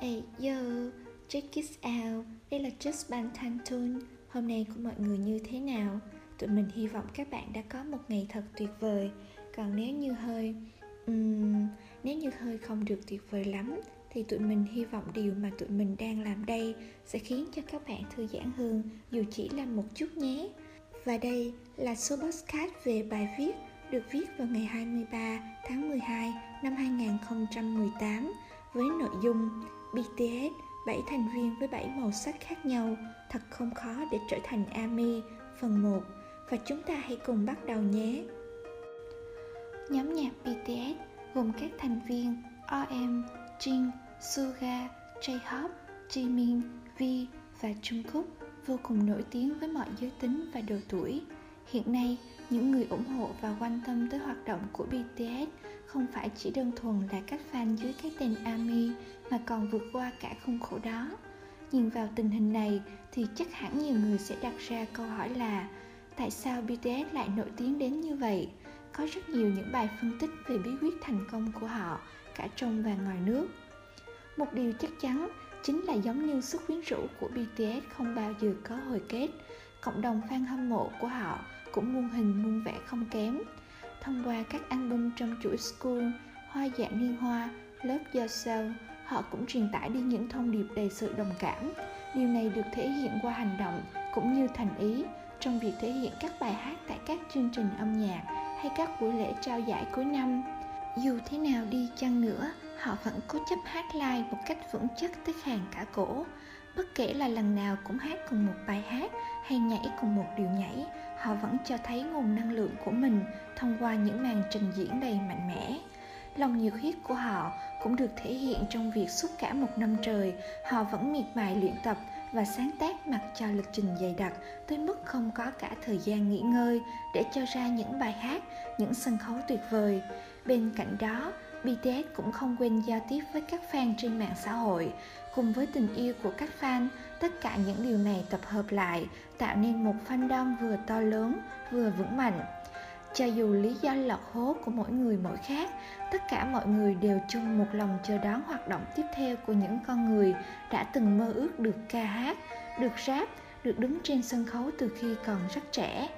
Hey yo, check it out, đây là Just Ban Tantun Hôm nay của mọi người như thế nào? Tụi mình hy vọng các bạn đã có một ngày thật tuyệt vời. Còn nếu như hơi... Um, nếu như hơi không được tuyệt vời lắm Thì tụi mình hy vọng điều mà tụi mình đang làm đây Sẽ khiến cho các bạn thư giãn hơn Dù chỉ là một chút nhé. Và đây là số podcast về bài viết được viết vào ngày 23 tháng 12 năm 2018 với nội dung BTS 7 thành viên với 7 màu sắc khác nhau thật không khó để trở thành ARMY phần 1 và chúng ta hãy cùng bắt đầu nhé. Nhóm nhạc BTS gồm các thành viên RM, Jin, Suga, J-Hope, Jimin, V và Jungkook vô cùng nổi tiếng với mọi giới tính và độ tuổi. Hiện nay, những người ủng hộ và quan tâm tới hoạt động của BTS không phải chỉ đơn thuần là các fan dưới cái tên ARMY mà còn vượt qua cả khung khổ đó. Nhìn vào tình hình này thì chắc hẳn nhiều người sẽ đặt ra câu hỏi là, tại sao BTS lại nổi tiếng đến như vậy? Có rất nhiều những bài phân tích về bí quyết thành công của họ cả trong và ngoài nước. Một điều chắc chắn chính là giống như sức quyến rũ của BTS không bao giờ có hồi kết. Cộng đồng fan hâm mộ của họ cũng muôn hình muôn vẻ không kém thông qua các album trong chuỗi School, Hoa dạng liên hoa, Love Yourself, họ cũng truyền tải đi những thông điệp đầy sự đồng cảm. Điều này được thể hiện qua hành động cũng như thành ý trong việc thể hiện các bài hát tại các chương trình âm nhạc hay các buổi lễ trao giải cuối năm. Dù thế nào đi chăng nữa, họ vẫn cố chấp hát live một cách vững chắc tới hàng cả cổ. Bất kể là lần nào cũng hát cùng một bài hát hay nhảy cùng một điệu nhảy, họ vẫn cho thấy nguồn năng lượng của mình thông qua những màn trình diễn đầy mạnh mẽ. Lòng nhiệt huyết của họ cũng được thể hiện trong việc suốt cả một năm trời, họ vẫn miệt mài luyện tập và sáng tác mặc cho lịch trình dày đặc tới mức không có cả thời gian nghỉ ngơi để cho ra những bài hát, những sân khấu tuyệt vời. Bên cạnh đó BTS cũng không quên giao tiếp với các fan trên mạng xã hội. Cùng với tình yêu của các fan, tất cả những điều này tập hợp lại, tạo nên một fandom vừa to lớn, vừa vững mạnh. Cho dù lý do lọt hố của mỗi người mỗi khác, tất cả mọi người đều chung một lòng chờ đón hoạt động tiếp theo của những con người đã từng mơ ước được ca hát, được rap, được đứng trên sân khấu từ khi còn rất trẻ.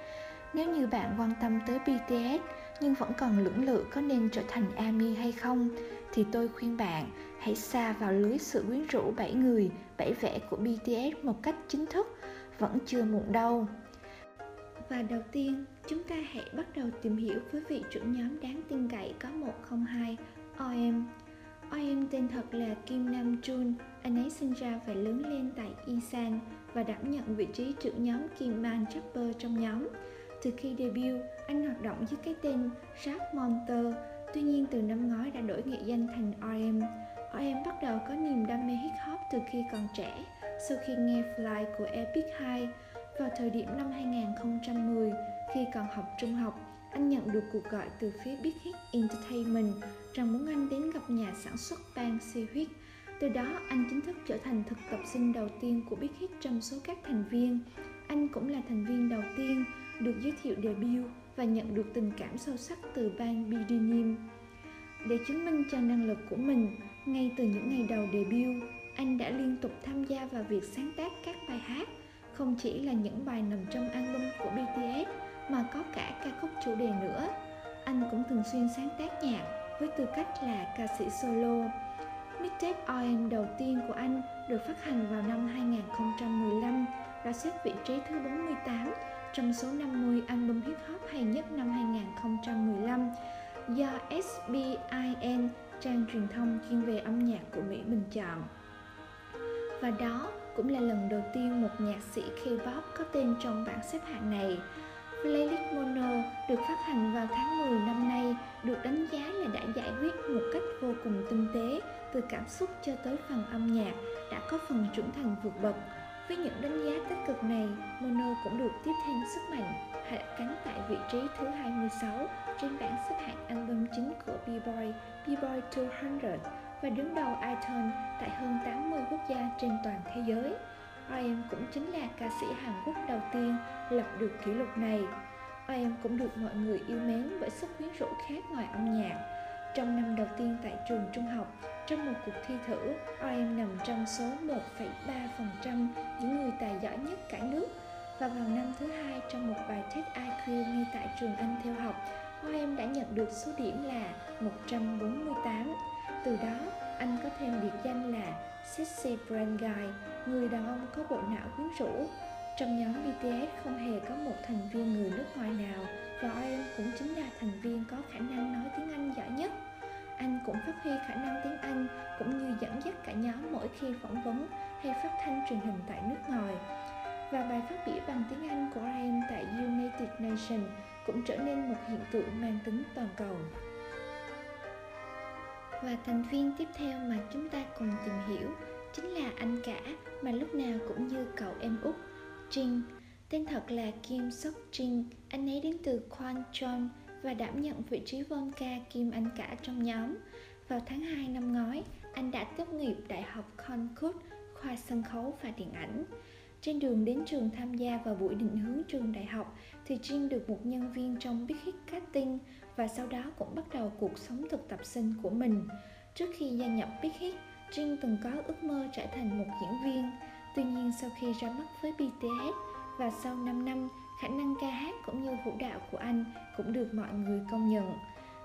Nếu như bạn quan tâm tới bts nhưng vẫn còn lưỡng lự có nên trở thành ami hay không thì tôi khuyên bạn hãy xa vào lưới sự quyến rũ bảy người, bảy vẻ của BTS một cách chính thức, vẫn chưa muộn đâu. Và đầu tiên, chúng ta hãy bắt đầu tìm hiểu với vị trưởng nhóm đáng tin cậy có 102 OM. OM tên thật là Kim Nam Jun, anh ấy sinh ra và lớn lên tại Isan và đảm nhận vị trí trưởng nhóm Kim Man Chopper trong nhóm. Từ khi debut, anh hoạt động dưới cái tên Rap Monster, tuy nhiên từ năm ngoái đã đổi nghệ danh thành RM. RM bắt đầu có niềm đam mê hip hop từ khi còn trẻ, sau khi nghe Fly của Epic High. Vào thời điểm năm 2010, khi còn học trung học, anh nhận được cuộc gọi từ phía Big Hit Entertainment rằng muốn anh đến gặp nhà sản xuất bang Seahawk. Từ đó, anh chính thức trở thành thực tập sinh đầu tiên của Big Hit trong số các thành viên. Anh cũng là thành viên đầu tiên được giới thiệu debut và nhận được tình cảm sâu sắc từ ban BDNIM. Để chứng minh cho năng lực của mình, ngay từ những ngày đầu debut, anh đã liên tục tham gia vào việc sáng tác các bài hát, không chỉ là những bài nằm trong album của BTS mà có cả ca khúc chủ đề nữa. Anh cũng thường xuyên sáng tác nhạc với tư cách là ca sĩ solo. Mixtape RM đầu tiên của anh được phát hành vào năm 2015 đã xếp vị trí thứ 48 trong số 50 album hip hop hay nhất năm 2015 do SBIN, trang truyền thông chuyên về âm nhạc của Mỹ bình chọn. Và đó cũng là lần đầu tiên một nhạc sĩ K-pop có tên trong bảng xếp hạng này. Playlist Mono được phát hành vào tháng 10 năm nay được đánh giá là đã giải quyết một cách vô cùng tinh tế từ cảm xúc cho tới phần âm nhạc đã có phần trưởng thành vượt bậc với những đánh giá tích cực này, Mono cũng được tiếp thêm sức mạnh, hạ cánh tại vị trí thứ 26 trên bảng xếp hạng album chính của Billboard, Billboard 200 và đứng đầu iTunes tại hơn 80 quốc gia trên toàn thế giới. RM cũng chính là ca sĩ Hàn Quốc đầu tiên lập được kỷ lục này. RM cũng được mọi người yêu mến bởi sức quyến rũ khác ngoài âm nhạc. Trong năm đầu tiên tại trường trung học, trong một cuộc thi thử, RM nằm trong số 1,3% những người tài giỏi nhất cả nước và vào năm thứ hai trong một bài test IQ ngay tại trường Anh theo học, RM đã nhận được số điểm là 148. Từ đó, anh có thêm biệt danh là Sexy Brand Guy, người đàn ông có bộ não quyến rũ. Trong nhóm BTS không hề có một thành viên người nước ngoài nào và RM cũng chính là thành viên có khả năng nói tiếng Anh giỏi nhất. Anh cũng phát huy khả năng tiếng Anh cũng như dẫn dắt cả nhóm mỗi khi phỏng vấn hay phát thanh truyền hình tại nước ngoài. Và bài phát biểu bằng tiếng Anh của Ryan tại United Nations cũng trở nên một hiện tượng mang tính toàn cầu. Và thành viên tiếp theo mà chúng ta cùng tìm hiểu chính là anh cả mà lúc nào cũng như cậu em út Jin. Tên thật là Kim Sok Jin, anh ấy đến từ Kwan và đảm nhận vị trí von ca kim anh cả trong nhóm. Vào tháng 2 năm ngoái, anh đã tốt nghiệp Đại học Concord, khoa sân khấu và điện ảnh. Trên đường đến trường tham gia vào buổi định hướng trường đại học thì Jim được một nhân viên trong Big Hit Casting và sau đó cũng bắt đầu cuộc sống thực tập sinh của mình. Trước khi gia nhập Big Hit, Jin từng có ước mơ trở thành một diễn viên. Tuy nhiên sau khi ra mắt với BTS và sau 5 năm, khả năng ca hát cũng như vũ đạo của anh cũng được mọi người công nhận.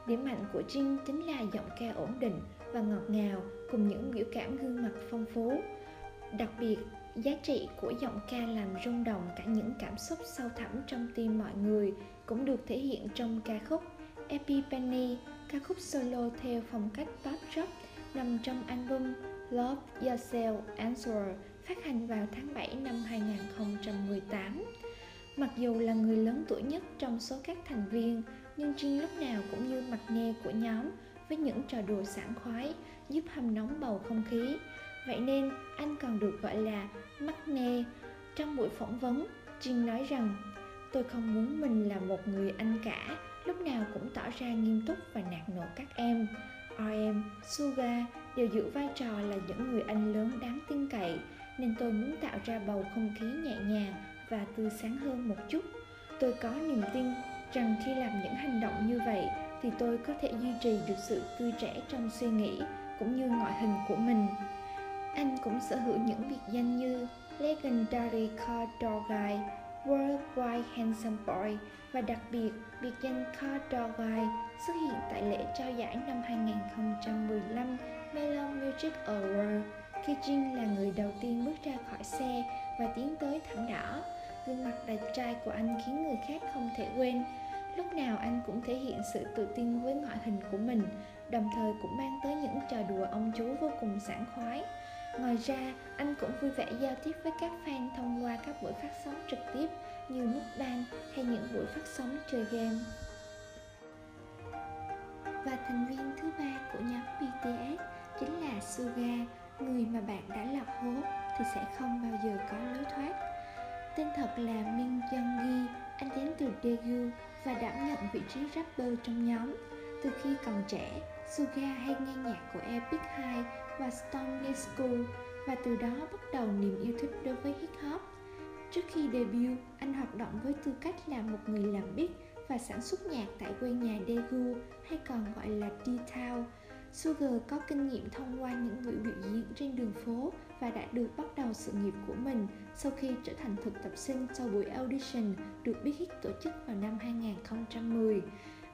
Điểm mạnh của Jin chính là giọng ca ổn định và ngọt ngào cùng những biểu cảm gương mặt phong phú. Đặc biệt, giá trị của giọng ca làm rung động cả những cảm xúc sâu thẳm trong tim mọi người cũng được thể hiện trong ca khúc Epiphany, ca khúc solo theo phong cách pop rock nằm trong album Love Yourself Answer phát hành vào tháng 7 năm 2018. Mặc dù là người lớn tuổi nhất trong số các thành viên, nhưng Jin lúc nào cũng như mặt nghe của nhóm với những trò đùa sảng khoái giúp hâm nóng bầu không khí. Vậy nên anh còn được gọi là mắt nghe Trong buổi phỏng vấn, Jin nói rằng Tôi không muốn mình là một người anh cả, lúc nào cũng tỏ ra nghiêm túc và nạt nộ các em. RM, Suga đều giữ vai trò là những người anh lớn đáng tin cậy, nên tôi muốn tạo ra bầu không khí nhẹ nhàng và tươi sáng hơn một chút. Tôi có niềm tin rằng khi làm những hành động như vậy thì tôi có thể duy trì được sự tươi trẻ trong suy nghĩ cũng như ngoại hình của mình. Anh cũng sở hữu những biệt danh như Legendary Car dog Guy, Worldwide Handsome Boy và đặc biệt biệt danh Car dog Guy xuất hiện tại lễ trao giải năm 2015 Melon Music Award khi Jin là người đầu tiên bước ra khỏi xe và tiến tới thảm đỏ. Gương mặt đẹp trai của anh khiến người khác không thể quên. Lúc nào anh cũng thể hiện sự tự tin với ngoại hình của mình, đồng thời cũng mang tới những trò đùa ông chú vô cùng sảng khoái. Ngoài ra, anh cũng vui vẻ giao tiếp với các fan thông qua các buổi phát sóng trực tiếp như mukbang hay những buổi phát sóng chơi game. Và thành viên thứ ba của nhóm BTS chính là Suga, người mà bạn đã lạc hố thì sẽ không bao giờ có lối thoát. Tên thật là Min Jong Gi, anh đến từ Daegu và đảm nhận vị trí rapper trong nhóm. Từ khi còn trẻ, Suga hay nghe nhạc của Epic High và Stormy School và từ đó bắt đầu niềm yêu thích đối với hip hop. Trước khi debut, anh hoạt động với tư cách là một người làm beat và sản xuất nhạc tại quê nhà Daegu hay còn gọi là D-Town. Sugar có kinh nghiệm thông qua những buổi biểu diễn trên đường phố và đã được bắt đầu sự nghiệp của mình sau khi trở thành thực tập sinh sau buổi audition được Big Hit tổ chức vào năm 2010.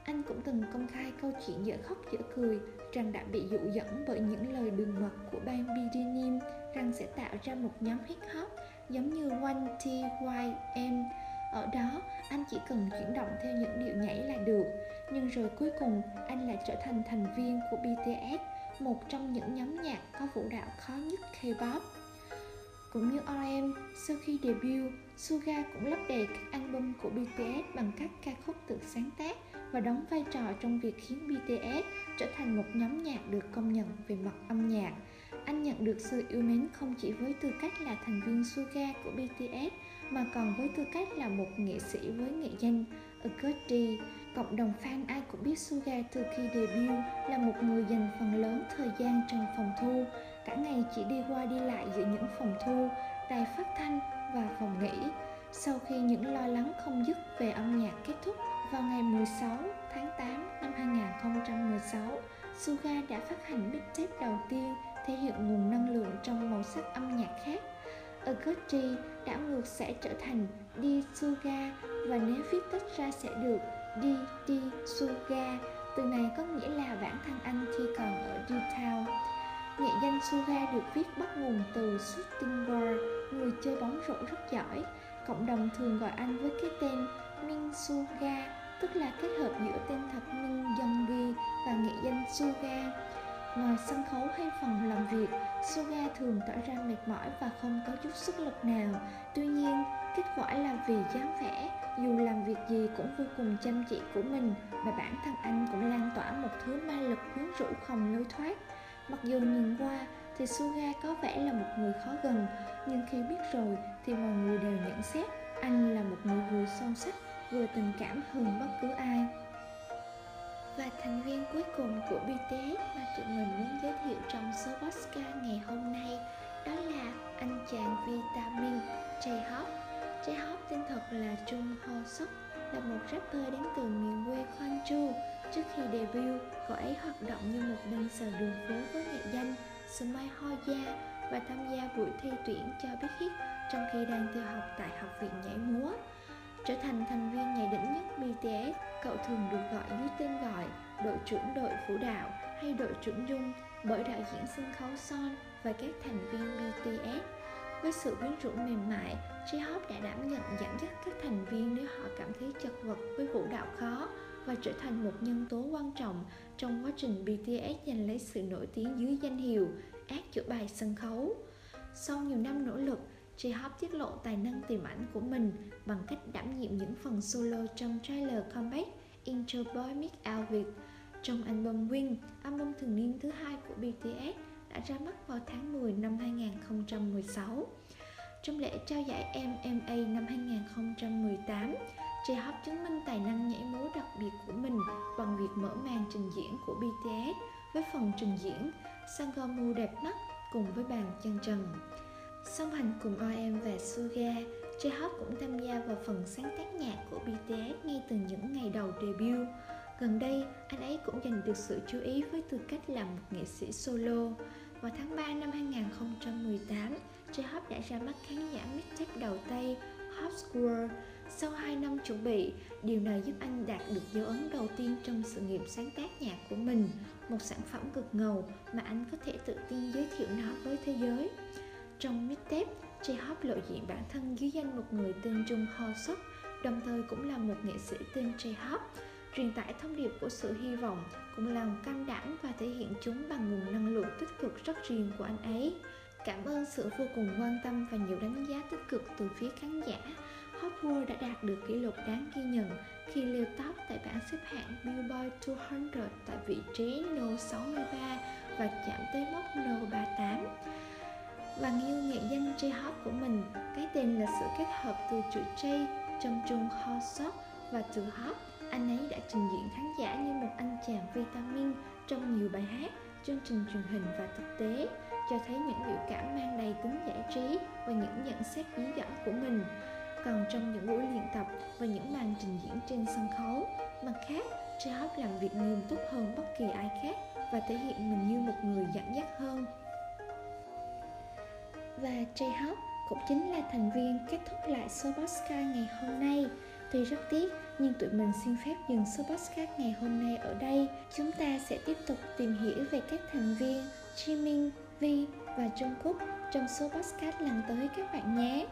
Anh cũng từng công khai câu chuyện dở khóc dở cười rằng đã bị dụ dẫn bởi những lời đường mật của bang BDNM rằng sẽ tạo ra một nhóm hip hop giống như One TYM. Ở đó, anh chỉ cần chuyển động theo những điệu nhảy là được. Nhưng rồi cuối cùng, anh lại trở thành thành viên của BTS, một trong những nhóm nhạc có vũ đạo khó nhất K-pop. Cũng như RM, sau khi debut, Suga cũng lấp đầy các album của BTS bằng các ca khúc tự sáng tác và đóng vai trò trong việc khiến BTS trở thành một nhóm nhạc được công nhận về mặt âm nhạc. Anh nhận được sự yêu mến không chỉ với tư cách là thành viên Suga của BTS mà còn với tư cách là một nghệ sĩ với nghệ danh Agusti. Cộng đồng fan ai cũng biết Suga từ khi debut là một người dành phần lớn thời gian trong phòng thu, cả ngày chỉ đi qua đi lại giữa những phòng thu, đài phát thanh và phòng nghỉ. Sau khi những lo lắng không dứt về âm nhạc kết thúc, vào ngày 16 tháng 8 năm 2016, Suga đã phát hành mixtape đầu tiên thể hiện nguồn năng lượng trong màu sắc âm nhạc khác. Aguchi đảo ngược sẽ trở thành Di Suga và nếu viết tách ra sẽ được Di Di Suga. Từ này có nghĩa là bản thân anh khi còn ở D-Town. Nghệ danh Suga được viết bắt nguồn từ shooting guard, người chơi bóng rổ rất giỏi. Cộng đồng thường gọi anh với cái tên Min Suga, tức là kết hợp giữa tên thật Min Youngi và nghệ danh Suga. Ngoài sân khấu hay phòng làm việc, Suga thường tỏ ra mệt mỏi và không có chút sức lực nào. Tuy nhiên, kết quả là vì dáng vẻ, dù làm việc gì cũng vô cùng chăm chỉ của mình và bản thân anh cũng lan tỏa một thứ ma lực quyến rũ không lối thoát. Mặc dù nhìn qua thì Suga có vẻ là một người khó gần, nhưng khi biết rồi thì mọi người đều nhận xét anh là một người vừa sâu sắc, vừa tình cảm hơn bất cứ ai. Và thành viên cuối cùng của BTS mà tụi mình muốn giới thiệu trong số podcast ngày hôm nay đó là anh chàng Vitamin J-Hope. J-Hope tên thật là Trung Ho Suk, là một rapper đến từ miền quê Gwangju. Trước khi debut, cậu ấy hoạt động như một dancer đường phố với nghệ danh Smile Hoya và tham gia buổi thi tuyển cho Big Hit trong khi đang theo học tại Học viện Nhảy Múa. Trở thành thành viên nhảy đỉnh nhất BTS, cậu thường được gọi dưới tên gọi đội trưởng đội vũ đạo hay đội trưởng dung bởi đạo diễn sân khấu Son và các thành viên BTS. Với sự quyến rũ mềm mại, J-Hope đã đảm nhận dẫn dắt các thành viên nếu họ cảm thấy chật vật với vũ đạo khó và trở thành một nhân tố quan trọng trong quá trình BTS giành lấy sự nổi tiếng dưới danh hiệu ác chữa bài sân khấu. Sau nhiều năm nỗ lực, J-Hope tiết lộ tài năng tiềm ảnh của mình bằng cách đảm nhiệm những phần solo trong trailer comeback Intro Boy Meet Out trong album Wing, album thường niên thứ hai của BTS đã ra mắt vào tháng 10 năm 2016. Trong lễ trao giải MMA năm 2018, J-Hope chứng minh tài năng nhảy múa đặc biệt của mình bằng việc mở màn trình diễn của BTS với phần trình diễn Sangomu đẹp mắt cùng với bàn chân trần. Song hành cùng RM và Suga, J-Hope cũng tham gia vào phần sáng tác nhạc của BTS ngay từ những ngày đầu debut. Gần đây, anh ấy cũng giành được sự chú ý với tư cách là một nghệ sĩ solo. Vào tháng 3 năm 2018, J-Hope đã ra mắt khán giả mixtape đầu tay Hot World. Sau 2 năm chuẩn bị, điều này giúp anh đạt được dấu ấn đầu tiên trong sự nghiệp sáng tác nhạc của mình, một sản phẩm cực ngầu mà anh có thể tự tin giới thiệu nó với thế giới. Trong mixtape, J-Hope lộ diện bản thân dưới danh một người tên Trung Ho Suk, đồng thời cũng là một nghệ sĩ tên J-Hope, truyền tải thông điệp của sự hy vọng, cùng lòng cam đảm và thể hiện chúng bằng nguồn năng lượng tích cực rất riêng của anh ấy. Cảm ơn sự vô cùng quan tâm và nhiều đánh giá tích cực từ phía khán giả. Hot World đã đạt được kỷ lục đáng ghi nhận khi leo top tại bảng xếp hạng Billboard 200 tại vị trí No 63 và chạm tới mốc No 38 và yêu nghệ danh J-Hop của mình. Cái tên là sự kết hợp từ chữ J trong chung hot shop và từ Hop. Anh ấy đã trình diễn khán giả như một anh chàng vitamin trong nhiều bài hát, chương trình truyền hình và thực tế, cho thấy những biểu cảm mang đầy tính giải trí và những nhận xét dí dỏm của mình. Còn trong những buổi luyện tập và những màn trình diễn trên sân khấu, mặt khác, J-Hop làm việc nghiêm túc hơn bất kỳ ai khác và thể hiện mình như một người dẫn dắt hơn và J-Hope cũng chính là thành viên kết thúc lại số podcast ngày hôm nay. Tuy rất tiếc, nhưng tụi mình xin phép dừng số podcast ngày hôm nay ở đây. Chúng ta sẽ tiếp tục tìm hiểu về các thành viên Jimin, Vi và Jungkook trong số podcast lần tới các bạn nhé.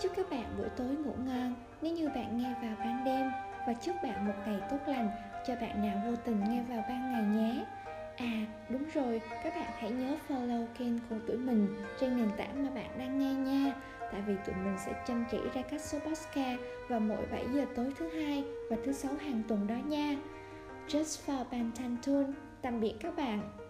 Chúc các bạn buổi tối ngủ ngon nếu như bạn nghe vào ban đêm và chúc bạn một ngày tốt lành cho bạn nào vô tình nghe vào ban ngày nhé. À đúng rồi, các bạn hãy nhớ follow kênh của tụi mình trên nền tảng mà bạn đang nghe nha Tại vì tụi mình sẽ chăm chỉ ra các số podcast vào mỗi 7 giờ tối thứ hai và thứ sáu hàng tuần đó nha. Just for Bantan Tune Tạm biệt các bạn.